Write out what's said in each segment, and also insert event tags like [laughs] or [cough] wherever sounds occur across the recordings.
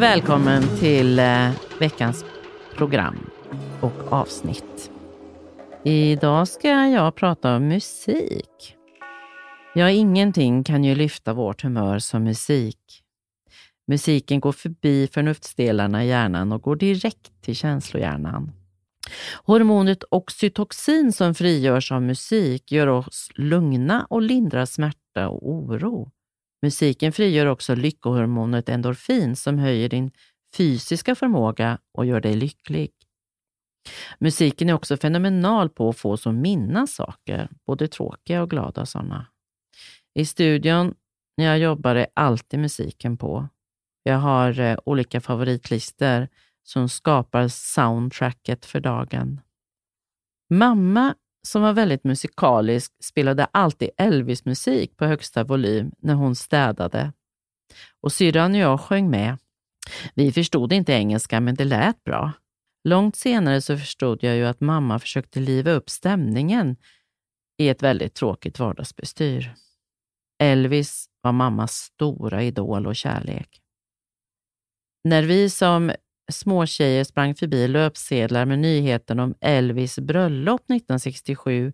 Och välkommen till eh, veckans program och avsnitt. Idag ska jag prata om musik. Ja, ingenting kan ju lyfta vårt humör som musik. Musiken går förbi förnuftsdelarna i hjärnan och går direkt till känslohjärnan. Hormonet oxytocin som frigörs av musik gör oss lugna och lindrar smärta och oro. Musiken frigör också lyckohormonet endorfin som höjer din fysiska förmåga och gör dig lycklig. Musiken är också fenomenal på att få oss att minnas saker, både tråkiga och glada sådana. I studion när jag jobbar är alltid musiken på. Jag har eh, olika favoritlistor som skapar soundtracket för dagen. Mamma, som var väldigt musikalisk, spelade alltid Elvis-musik på högsta volym när hon städade. Och syrran och jag sjöng med. Vi förstod inte engelska, men det lät bra. Långt senare så förstod jag ju att mamma försökte liva upp stämningen i ett väldigt tråkigt vardagsbestyr. Elvis var mammas stora idol och kärlek. När vi som småtjejer sprang förbi löpsedlar med nyheten om Elvis bröllop 1967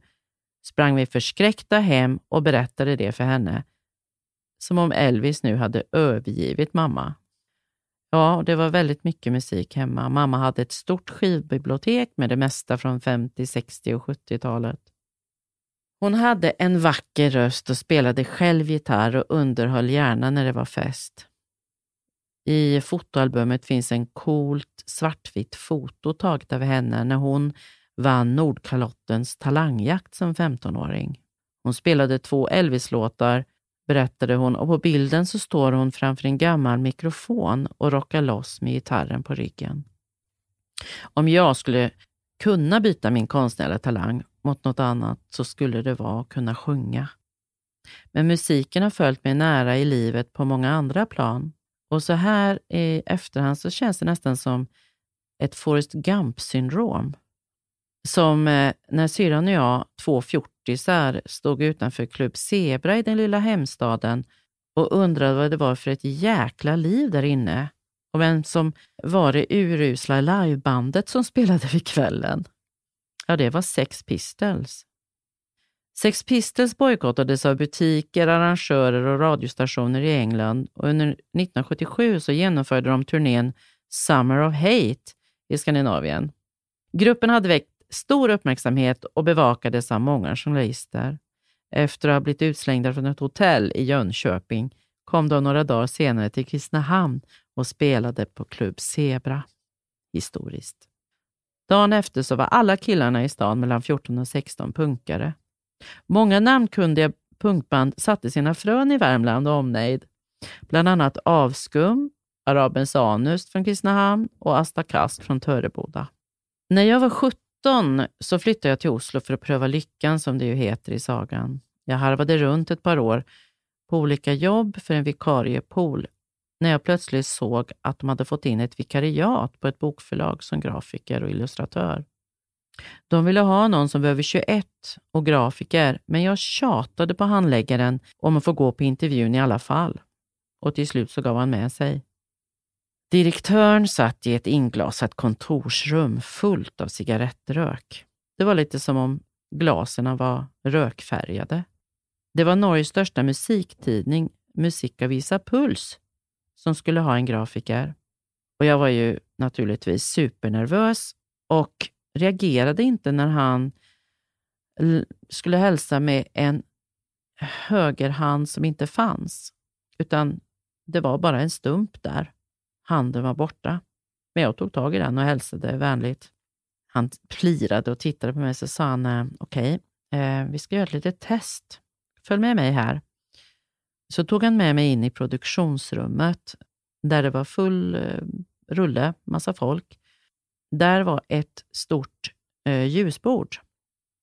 sprang vi förskräckta hem och berättade det för henne. Som om Elvis nu hade övergivit mamma. Ja, det var väldigt mycket musik hemma. Mamma hade ett stort skivbibliotek med det mesta från 50, 60 och 70-talet. Hon hade en vacker röst och spelade själv gitarr och underhöll gärna när det var fest. I fotoalbumet finns en coolt svartvitt foto taget av henne när hon vann Nordkalottens talangjakt som 15-åring. Hon spelade två Elvis-låtar, berättade hon, och på bilden så står hon framför en gammal mikrofon och rockar loss med gitarren på ryggen. Om jag skulle kunna byta min konstnärliga talang mot något annat så skulle det vara att kunna sjunga. Men musiken har följt mig nära i livet på många andra plan. Och så här i efterhand så känns det nästan som ett Forrest Gump-syndrom. Som eh, när syrran och jag, två fjortisar, stod utanför Klubb Zebra i den lilla hemstaden och undrade vad det var för ett jäkla liv där inne och vem som var det urusla livebandet som spelade vid kvällen. Ja, det var Sex Pistols. Sex Pistols bojkottades av butiker, arrangörer och radiostationer i England och under 1977 så genomförde de turnén Summer of Hate i Skandinavien. Gruppen hade väckt stor uppmärksamhet och bevakades av många journalister. Efter att ha blivit utslängda från ett hotell i Jönköping kom de några dagar senare till Kristinehamn och spelade på Klubb Zebra. Historiskt. Dagen efter så var alla killarna i stan mellan 14 och 16 punkare. Många namnkundiga punkband satte sina frön i Värmland och omnejd. Bland annat Avskum, Arabens Anus från Kristinehamn och Asta Kast från Töreboda. När jag var 17 så flyttade jag till Oslo för att pröva lyckan, som det ju heter i sagan. Jag harvade runt ett par år på olika jobb för en vikariepool när jag plötsligt såg att de hade fått in ett vikariat på ett bokförlag som grafiker och illustratör. De ville ha någon som var över 21 och grafiker, men jag tjatade på handläggaren om att få gå på intervjun i alla fall. Och till slut så gav han med sig. Direktören satt i ett inglasat kontorsrum fullt av cigarettrök. Det var lite som om glasen var rökfärgade. Det var Norges största musiktidning, Musikavisa Puls, som skulle ha en grafiker. Och jag var ju naturligtvis supernervös och reagerade inte när han skulle hälsa med en högerhand som inte fanns, utan det var bara en stump där. Handen var borta. Men jag tog tag i den och hälsade vänligt. Han plirade och tittade på mig och så sa han, eh, okej, okay, eh, vi ska göra ett litet test. Följ med mig här. Så tog han med mig in i produktionsrummet där det var full eh, rulle, massa folk. Där var ett stort eh, ljusbord.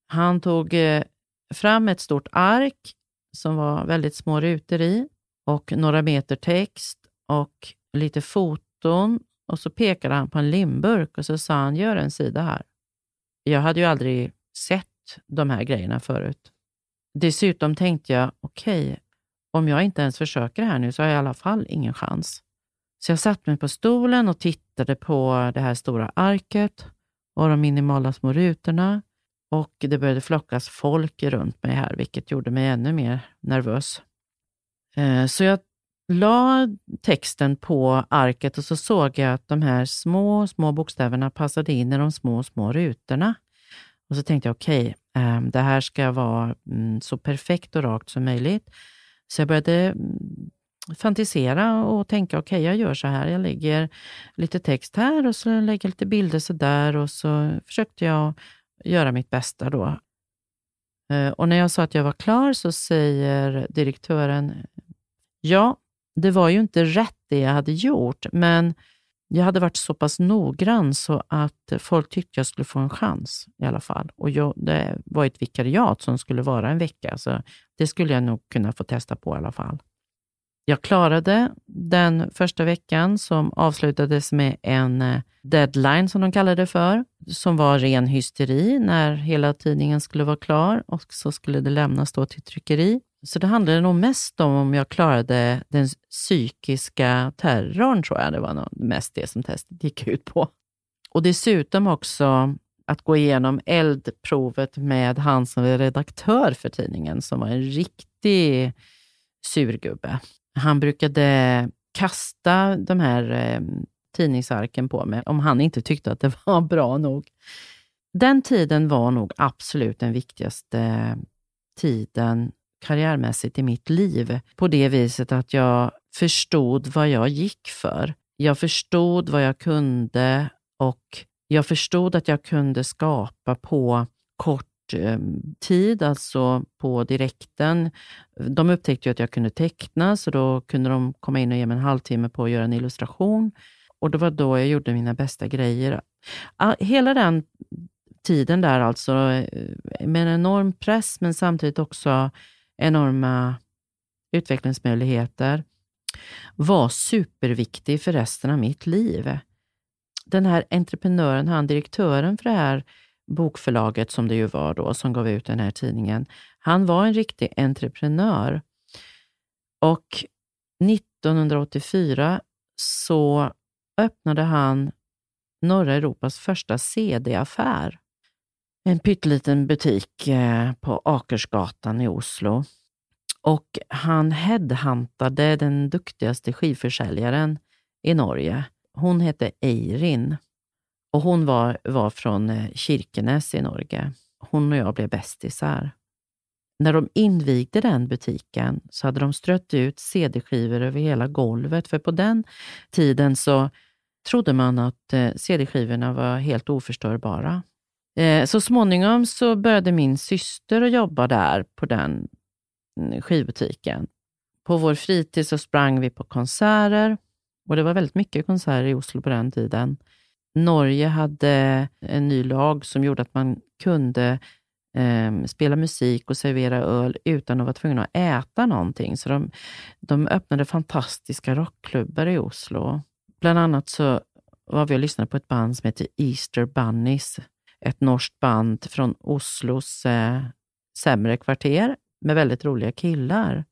Han tog eh, fram ett stort ark som var väldigt små rutor i och några meter text och lite foton och så pekade han på en limburk och så sa han, gör en sida här. Jag hade ju aldrig sett de här grejerna förut. Dessutom tänkte jag, okej, okay, om jag inte ens försöker här nu så har jag i alla fall ingen chans. Så jag satt mig på stolen och tittade på det här stora arket och de minimala små rutorna. Och det började flockas folk runt mig här, vilket gjorde mig ännu mer nervös. Eh, så jag la texten på arket och så såg jag att de här små, små bokstäverna passade in i de små, små rutorna. Och så tänkte jag, okej, okay, det här ska vara mm, så perfekt och rakt som möjligt. Så jag började mm, fantisera och tänka, okej, okay, jag gör så här. Jag lägger lite text här och så lägger jag lite bilder så där och så försökte jag göra mitt bästa då. Eh, och när jag sa att jag var klar så säger direktören, ja, det var ju inte rätt det jag hade gjort, men jag hade varit så pass noggrann så att folk tyckte jag skulle få en chans i alla fall. Och jag, det var ett vikariat som skulle vara en vecka, så det skulle jag nog kunna få testa på i alla fall. Jag klarade den första veckan som avslutades med en eh, deadline, som de kallade det för, som var ren hysteri när hela tidningen skulle vara klar och så skulle det lämnas då till tryckeri. Så det handlade nog mest om om jag klarade den psykiska terrorn, tror jag. Det var nog mest det som testet gick ut på. Och dessutom också att gå igenom eldprovet med han som var redaktör för tidningen, som var en riktig surgubbe. Han brukade kasta de här eh, tidningsarken på mig om han inte tyckte att det [laughs] var bra nog. Den tiden var nog absolut den viktigaste eh, tiden karriärmässigt i mitt liv på det viset att jag förstod vad jag gick för. Jag förstod vad jag kunde och jag förstod att jag kunde skapa på kort Ehm, tid, alltså på direkten. De upptäckte att jag kunde teckna, så då kunde de komma in och ge mig en halvtimme på att göra en illustration. Och det var då jag gjorde mina bästa grejer. Ah, hela den tiden där alltså, eh, med en enorm press, men samtidigt också enorma utvecklingsmöjligheter, var superviktig för resten av mitt liv. Den här entreprenören, han direktören för det här bokförlaget som det ju var då, som gav ut den här tidningen, han var en riktig entreprenör. Och 1984 så öppnade han norra Europas första CD-affär en pytteliten butik eh, på Akersgatan i Oslo. Och han headhuntade den duktigaste skivförsäljaren i Norge. Hon hette Eirin och hon var, var från eh, Kirkenes i Norge. Hon och jag blev bästisar. När de invigde den butiken så hade de strött ut CD-skivor över hela golvet, för på den tiden så trodde man att eh, CD-skivorna var helt oförstörbara. Eh, så småningom så började min syster att jobba där på den mm, skivbutiken. På vår fritid så sprang vi på konserter och det var väldigt mycket konserter i Oslo på den tiden. Norge hade en ny lag som gjorde att man kunde eh, spela musik och servera öl utan att vara tvungen att äta någonting. Så de, de öppnade fantastiska rockklubbar i Oslo. Bland annat så var vi och lyssnade på ett band som heter Easter Bunnies ett norskt band från Oslos eh, sämre kvarter med väldigt roliga killar.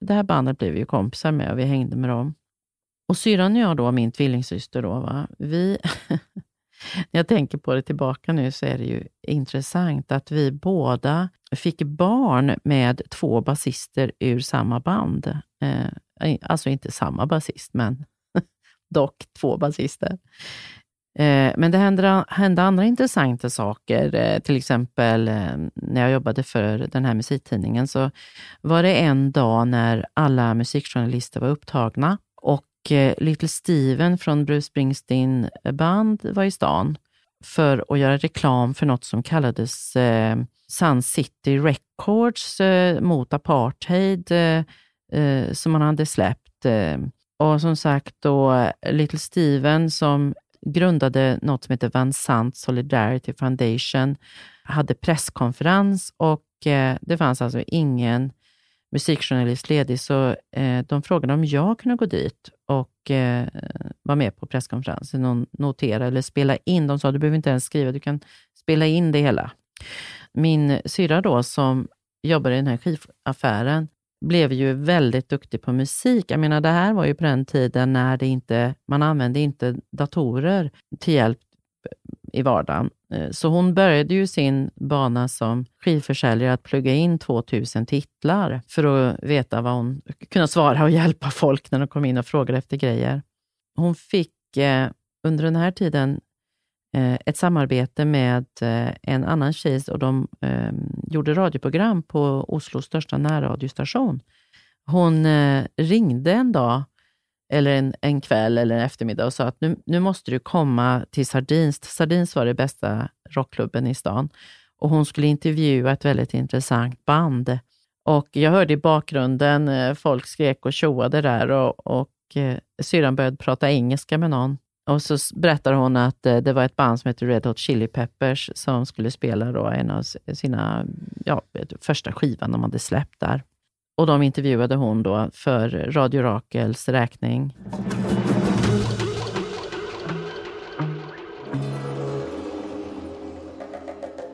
Det här bandet blev vi ju kompisar med och vi hängde med dem. Och syrran och jag, då, min tvillingsyster, då, va? vi... [laughs] när jag tänker på det tillbaka nu så är det ju intressant att vi båda fick barn med två basister ur samma band. Eh, alltså inte samma basist, men [laughs] dock två basister. Eh, men det hände, hände andra intressanta saker. Eh, till exempel eh, när jag jobbade för den här musiktidningen så var det en dag när alla musikjournalister var upptagna och Eh, Little Steven från Bruce Springsteen band var i stan för att göra reklam för något som kallades eh, Sun City Records eh, mot apartheid som man hade släppt. Och som sagt då Little Steven som grundade något som heter Van Sant Solidarity Foundation, hade presskonferens och eh, det fanns alltså ingen musikjournalist ledig, så eh, de frågade om jag kunde gå dit och eh, vara med på presskonferensen, och notera eller spela in. De sa, du behöver inte ens skriva, du kan spela in det hela. Min syra då, som jobbar i den här skivaffären, blev ju väldigt duktig på musik. Jag menar, det här var ju på den tiden när det inte, man använde inte datorer till hjälp i vardagen. Eh, så hon började ju sin bana som skivförsäljare att plugga in 2000 titlar för att veta vad hon kunde svara och hjälpa folk när de kom in och frågade efter grejer. Hon fick eh, under den här tiden eh, ett samarbete med eh, en annan tjej och de ehm, gjorde radioprogram på Oslos största närradiostation. Hon eh, ringde en dag eller en, en kväll eller en eftermiddag och sa att nu, nu måste du komma till Sardins. Sardins var det bästa rockklubben i stan och hon skulle intervjua ett väldigt intressant band. Och jag hörde i bakgrunden eh, folk skrek och tjoade där och, och eh, syrran började prata engelska med någon. Och så berättar hon att eh, det var ett band som heter Red Hot Chili Peppers som skulle spela då en av sina ja, första skivan de hade släppt där. Och de intervjuade hon då för Radio Rakels räkning.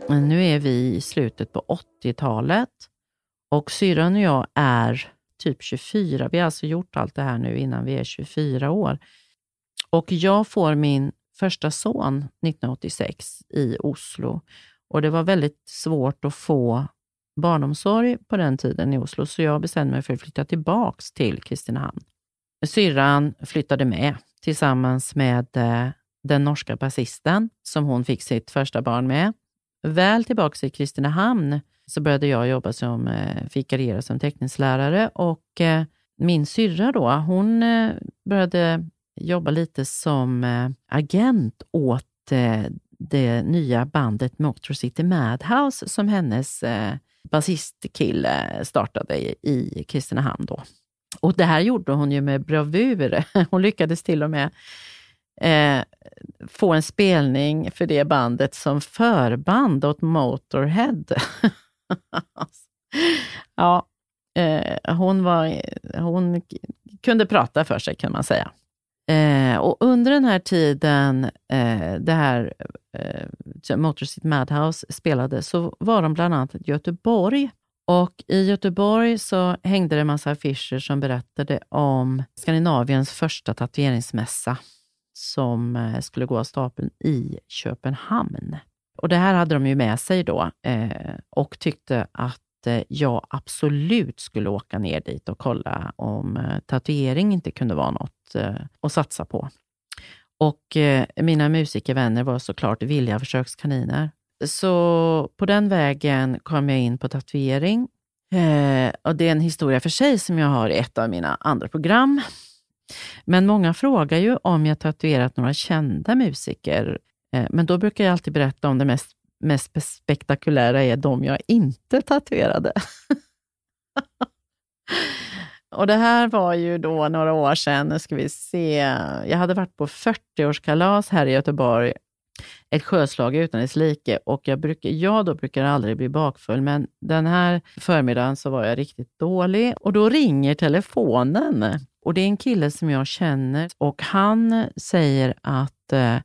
Men nu är vi i slutet på 80-talet och syrran och jag är typ 24. Vi har alltså gjort allt det här nu innan vi är 24 år. Och jag får min första son 1986 i Oslo. Och det var väldigt svårt att få barnomsorg på den tiden i Oslo, så jag bestämde mig för att flytta tillbaka till Kristinehamn. Syrran flyttade med tillsammans med eh, den norska basisten som hon fick sitt första barn med. Väl tillbaka i Kristinehamn så började jag jobba som, eh, vikariera som teckningslärare och eh, min syrra då, hon började jobba lite som agent åt det nya bandet Motor City Madhouse som hennes basistkille startade i Kristinehamn då. Och det här gjorde hon ju med bravur. [laughs] Hon lyckades till och med eh, få en spelning för det bandet som förband åt Motorhead. [laughs] ja, eh, hon, var, hon kunde prata för sig kan man säga. Eh, och under den här tiden eh, det här eh, Motor City Madhouse spelade så var de bland annat i Göteborg. Och I Göteborg så hängde det en massa affischer som berättade om Skandinaviens första tatueringsmässa som eh, skulle gå av stapeln i Köpenhamn. Och Det här hade de ju med sig då eh, och tyckte att eh, jag absolut skulle åka ner dit och kolla om eh, tatuering inte kunde vara något eh, att satsa på. Och eh, mina musikervänner var såklart villiga försökskaniner. Så på den vägen kom jag in på tatuering. Eh, och det är en historia för sig som jag har i ett av mina andra program. Men många frågar ju om jag tatuerat några kända musiker. Eh, men då brukar jag alltid berätta om det mest mest spektakulära är de jag inte tatuerade. [laughs] Och det här var ju då några år sedan, nu ska vi se, jag hade varit på 40-årskalas här i Göteborg, ett sjöslag utan dess like. Och jag, brukar, jag då brukar aldrig bli bakfull, men den här förmiddagen så var jag riktigt dålig. Och då ringer telefonen. Och det är en kille som jag känner. Och han säger att eh,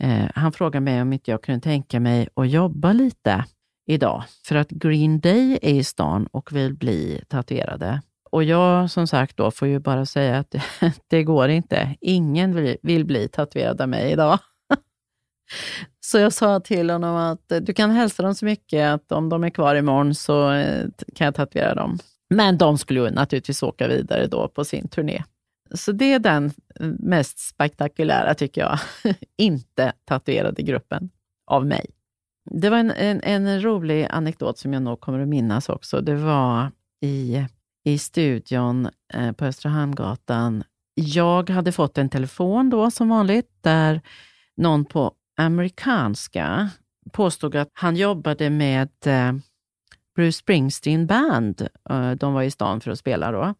eh han frågar mig om inte jag kunde tänka mig att jobba lite idag, för att Green Day är i stan och vill bli tatuerade. Och jag som sagt då får ju bara säga att det [laughs] går inte. Ingen vill, vill bli tatuerad av mig idag. [laughs] Så jag sa till honom att du kan hälsa dem så mycket att om de är kvar imorgon så eh, kan jag tatuera dem. Men de skulle ju naturligtvis åka vidare då på sin turné. Så det är den eh, mest spektakulära, tycker jag, [laughs] inte tatuerade gruppen av mig. Det var en, en, en, rolig anekdot som jag nog kommer att minnas också. Det var i, i studion eh, på Östra Hamngatan. Jag hade fått en telefon då, som vanligt, där någon på amerikanska påstod att han jobbade med eh, Bruce Springsteen Band. Eh, de var i stan för att spela då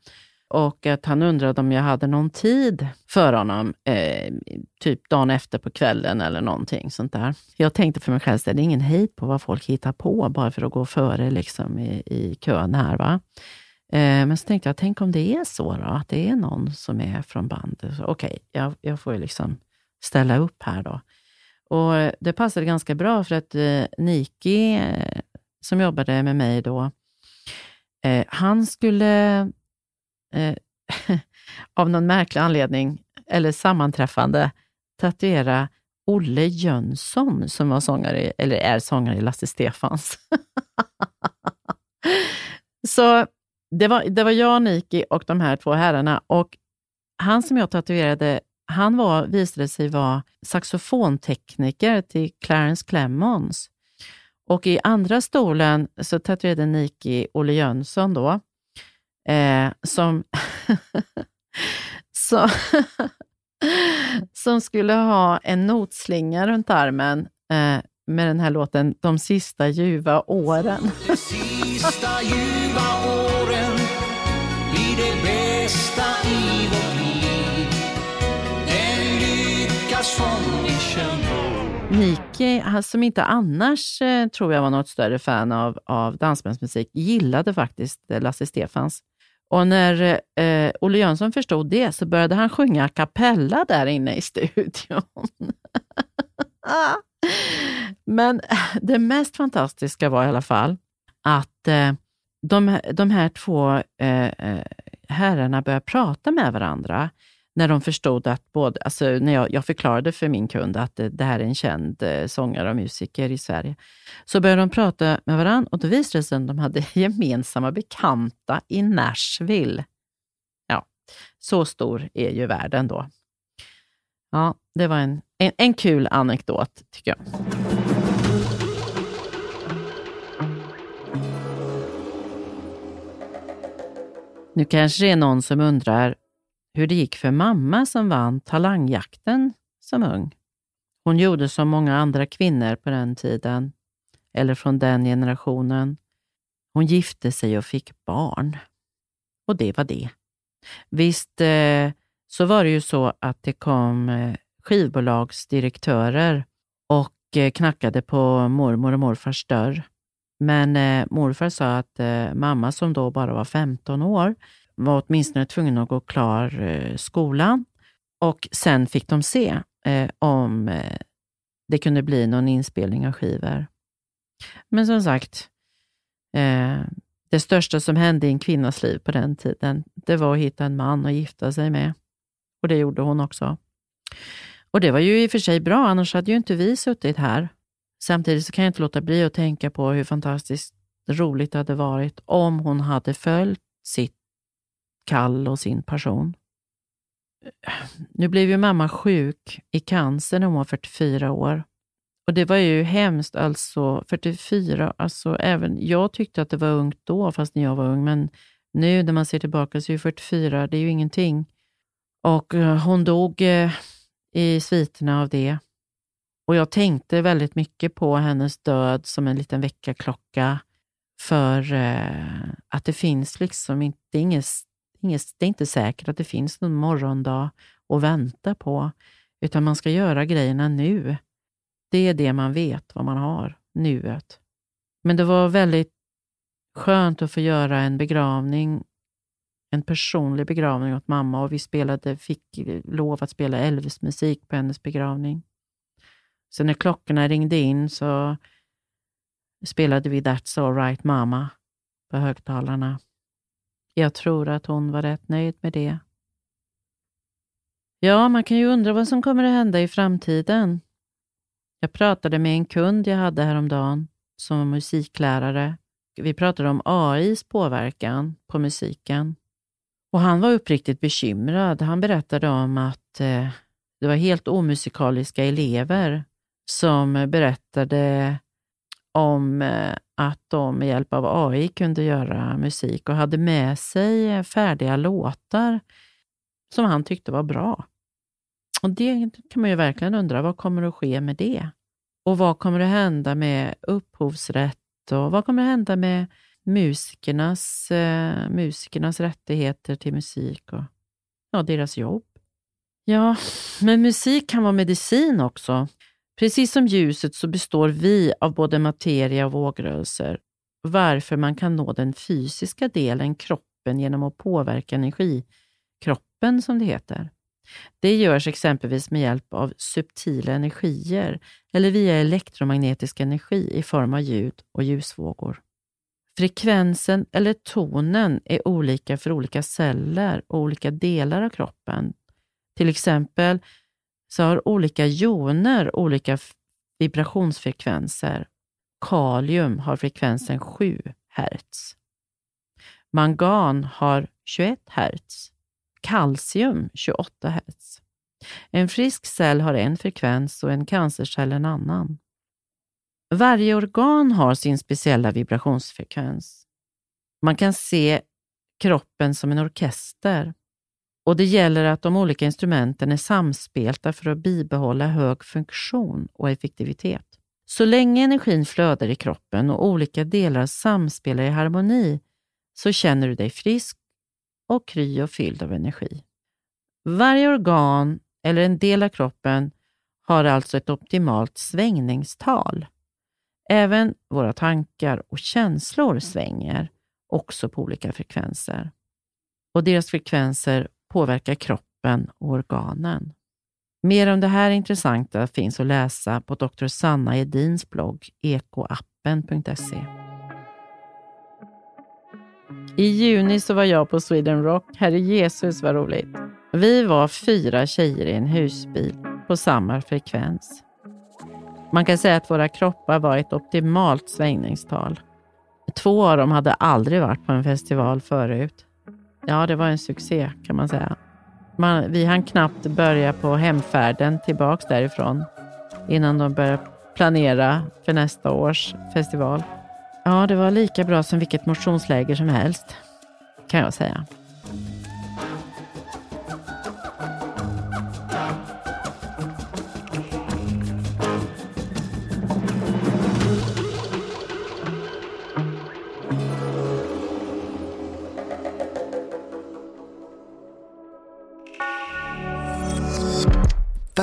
och att han undrade om jag hade någon tid för honom, eh, typ dagen efter på kvällen eller någonting sånt där. Jag tänkte för mig själv, det är ingen hejd på vad folk hittar på bara för att gå före liksom, i, i kön här. Va? Eh, men så tänkte jag, tänk om det är så då, att det är någon som är från bandet. Okej, okay, jag, jag får ju liksom ställa upp här då. Och Det passade ganska bra för att eh, Niki, eh, som jobbade med mig då, Eh, han skulle eh, [laughs] av någon märklig anledning, eller sammanträffande, tatuera Olle Jönsson som var sångare, eller är sångare i Lasse Stefans. [laughs] Så det var, det var jag, Niki och de här två herrarna. Och han som jag tatuerade, han var, visade sig vara saxofontekniker till Clarence Clemons. Och i andra stolen så tatuerade Niki Olle Jönsson då, eh, som, [laughs] som, [laughs] som skulle ha en notslinga runt armen eh, med den här låten De sista ljuva åren. De sista ljuva åren blir det bästa i vårt liv. Den lycka som vi känner. Nike, som inte annars eh, tror jag var något större fan av, av dansbandsmusik, gillade faktiskt Lasse Stefans. Och när eh, Olle Jönsson förstod det så började han sjunga a cappella där inne i studion. [laughs] Men [laughs] det mest fantastiska var i alla fall att eh, de, de här två eh, eh, herrarna började prata med varandra när de förstod att både, alltså när jag, jag förklarade för min kund att det, det här är en känd sångare och musiker i Sverige, så började de prata med varandra och då visade det sig att de hade [laughs] gemensamma bekanta i Nashville. Ja, så stor är ju världen då. Ja, det var en, en, en kul anekdot tycker jag. Nu kanske det är någon som undrar hur det gick för mamma som vann talangjakten som ung. Hon gjorde som många andra kvinnor på den tiden, eller från den generationen. Hon gifte sig och fick barn. Och det var det. Visst eh, så var det ju så att det kom eh, skivbolagsdirektörer och eh, knackade på mormor och morfars dörr. Men eh, morfar sa att eh, mamma, som då bara var 15 år, var åtminstone tvungen att gå klar eh, skolan och sen fick de se eh, om det kunde bli någon inspelning av skivor. Men som sagt, det största som hände i en kvinnas liv på den tiden, det var att hitta en man att gifta sig med. Och det gjorde hon också. Och det var ju i och för sig bra, annars hade ju inte vi suttit här. Samtidigt så kan jag inte låta bli att tänka på hur fantastiskt roligt det hade varit om hon hade följt sitt kall och sin passion. Nu blev ju mamma sjuk i cancer när hon var 44 år. Och det var ju hemskt, alltså 44, alltså även jag tyckte att det var ungt då, fast när jag var ung, men nu när man ser tillbaka så är 44, det är ju ingenting. Och eh, hon dog eh, i sviterna av det. Och jag tänkte väldigt mycket på hennes död som en liten väckarklocka för eh, att det finns liksom inte, det är, inget, det är inte säkert att det finns någon morgondag att vänta på, utan man ska göra grejerna nu. Det är det man vet vad man har, nuet. Men det var väldigt skönt att få göra en begravning, en personlig begravning åt mamma och vi spelade, fick lov att spela Elvis-musik på hennes begravning. Så när klockorna ringde in så spelade vi That's alright mamma på högtalarna. Jag tror att hon var rätt nöjd med det. Ja, man kan ju undra vad som kommer att hända i framtiden. Jag pratade med en kund jag hade häromdagen som var musiklärare. Vi pratade om AIs påverkan på musiken. Och Han var uppriktigt bekymrad. Han berättade om att eh, det var helt omusikaliska elever som berättade om eh, att de med hjälp av AI kunde göra musik och hade med sig färdiga låtar som han tyckte var bra. Och Det kan man ju verkligen undra, vad kommer att ske med det? Och vad kommer att hända med upphovsrätt och vad kommer att hända med musikernas, eh, musikernas rättigheter till musik och ja, deras jobb? Ja, men musik kan vara medicin också. Precis som ljuset så består vi av både materia och vågrörelser, varför man kan nå den fysiska delen, kroppen, genom att påverka energikroppen, som det heter. Det görs exempelvis med hjälp av subtila energier eller via elektromagnetisk energi i form av ljud och ljusvågor. Frekvensen eller tonen är olika för olika celler och olika delar av kroppen. Till exempel så har olika joner olika vibrationsfrekvenser. Kalium har frekvensen 7 Hz. Mangan har 21 Hz. Kalcium 28 Hz. En frisk cell har en frekvens och en cancercell en annan. Varje organ har sin speciella vibrationsfrekvens. Man kan se kroppen som en orkester och det gäller att de olika instrumenten är samspelta för att bibehålla hög funktion och effektivitet. Så länge energin flödar i kroppen och olika delar samspelar i harmoni så känner du dig frisk och kry och fylld av energi. Varje organ eller en del av kroppen har alltså ett optimalt svängningstal. Även våra tankar och känslor svänger också på olika frekvenser. Och deras frekvenser påverkar kroppen och organen. Mer om det här intressanta finns att läsa på Dr. Sanna Edins blogg ekoappen.se. I juni så var jag på Sweden Rock. Herre Jesus vad roligt. Vi var fyra tjejer i en husbil på samma frekvens. Man kan säga att våra kroppar var ett optimalt svängningstal. Två av dem hade aldrig varit på en festival förut. Ja, det var en succé kan man säga. Man, vi hann knappt börja på hemfärden tillbaks därifrån innan de började planera för nästa års festival. Ja, det var lika bra som vilket motionsläger som helst, kan jag säga.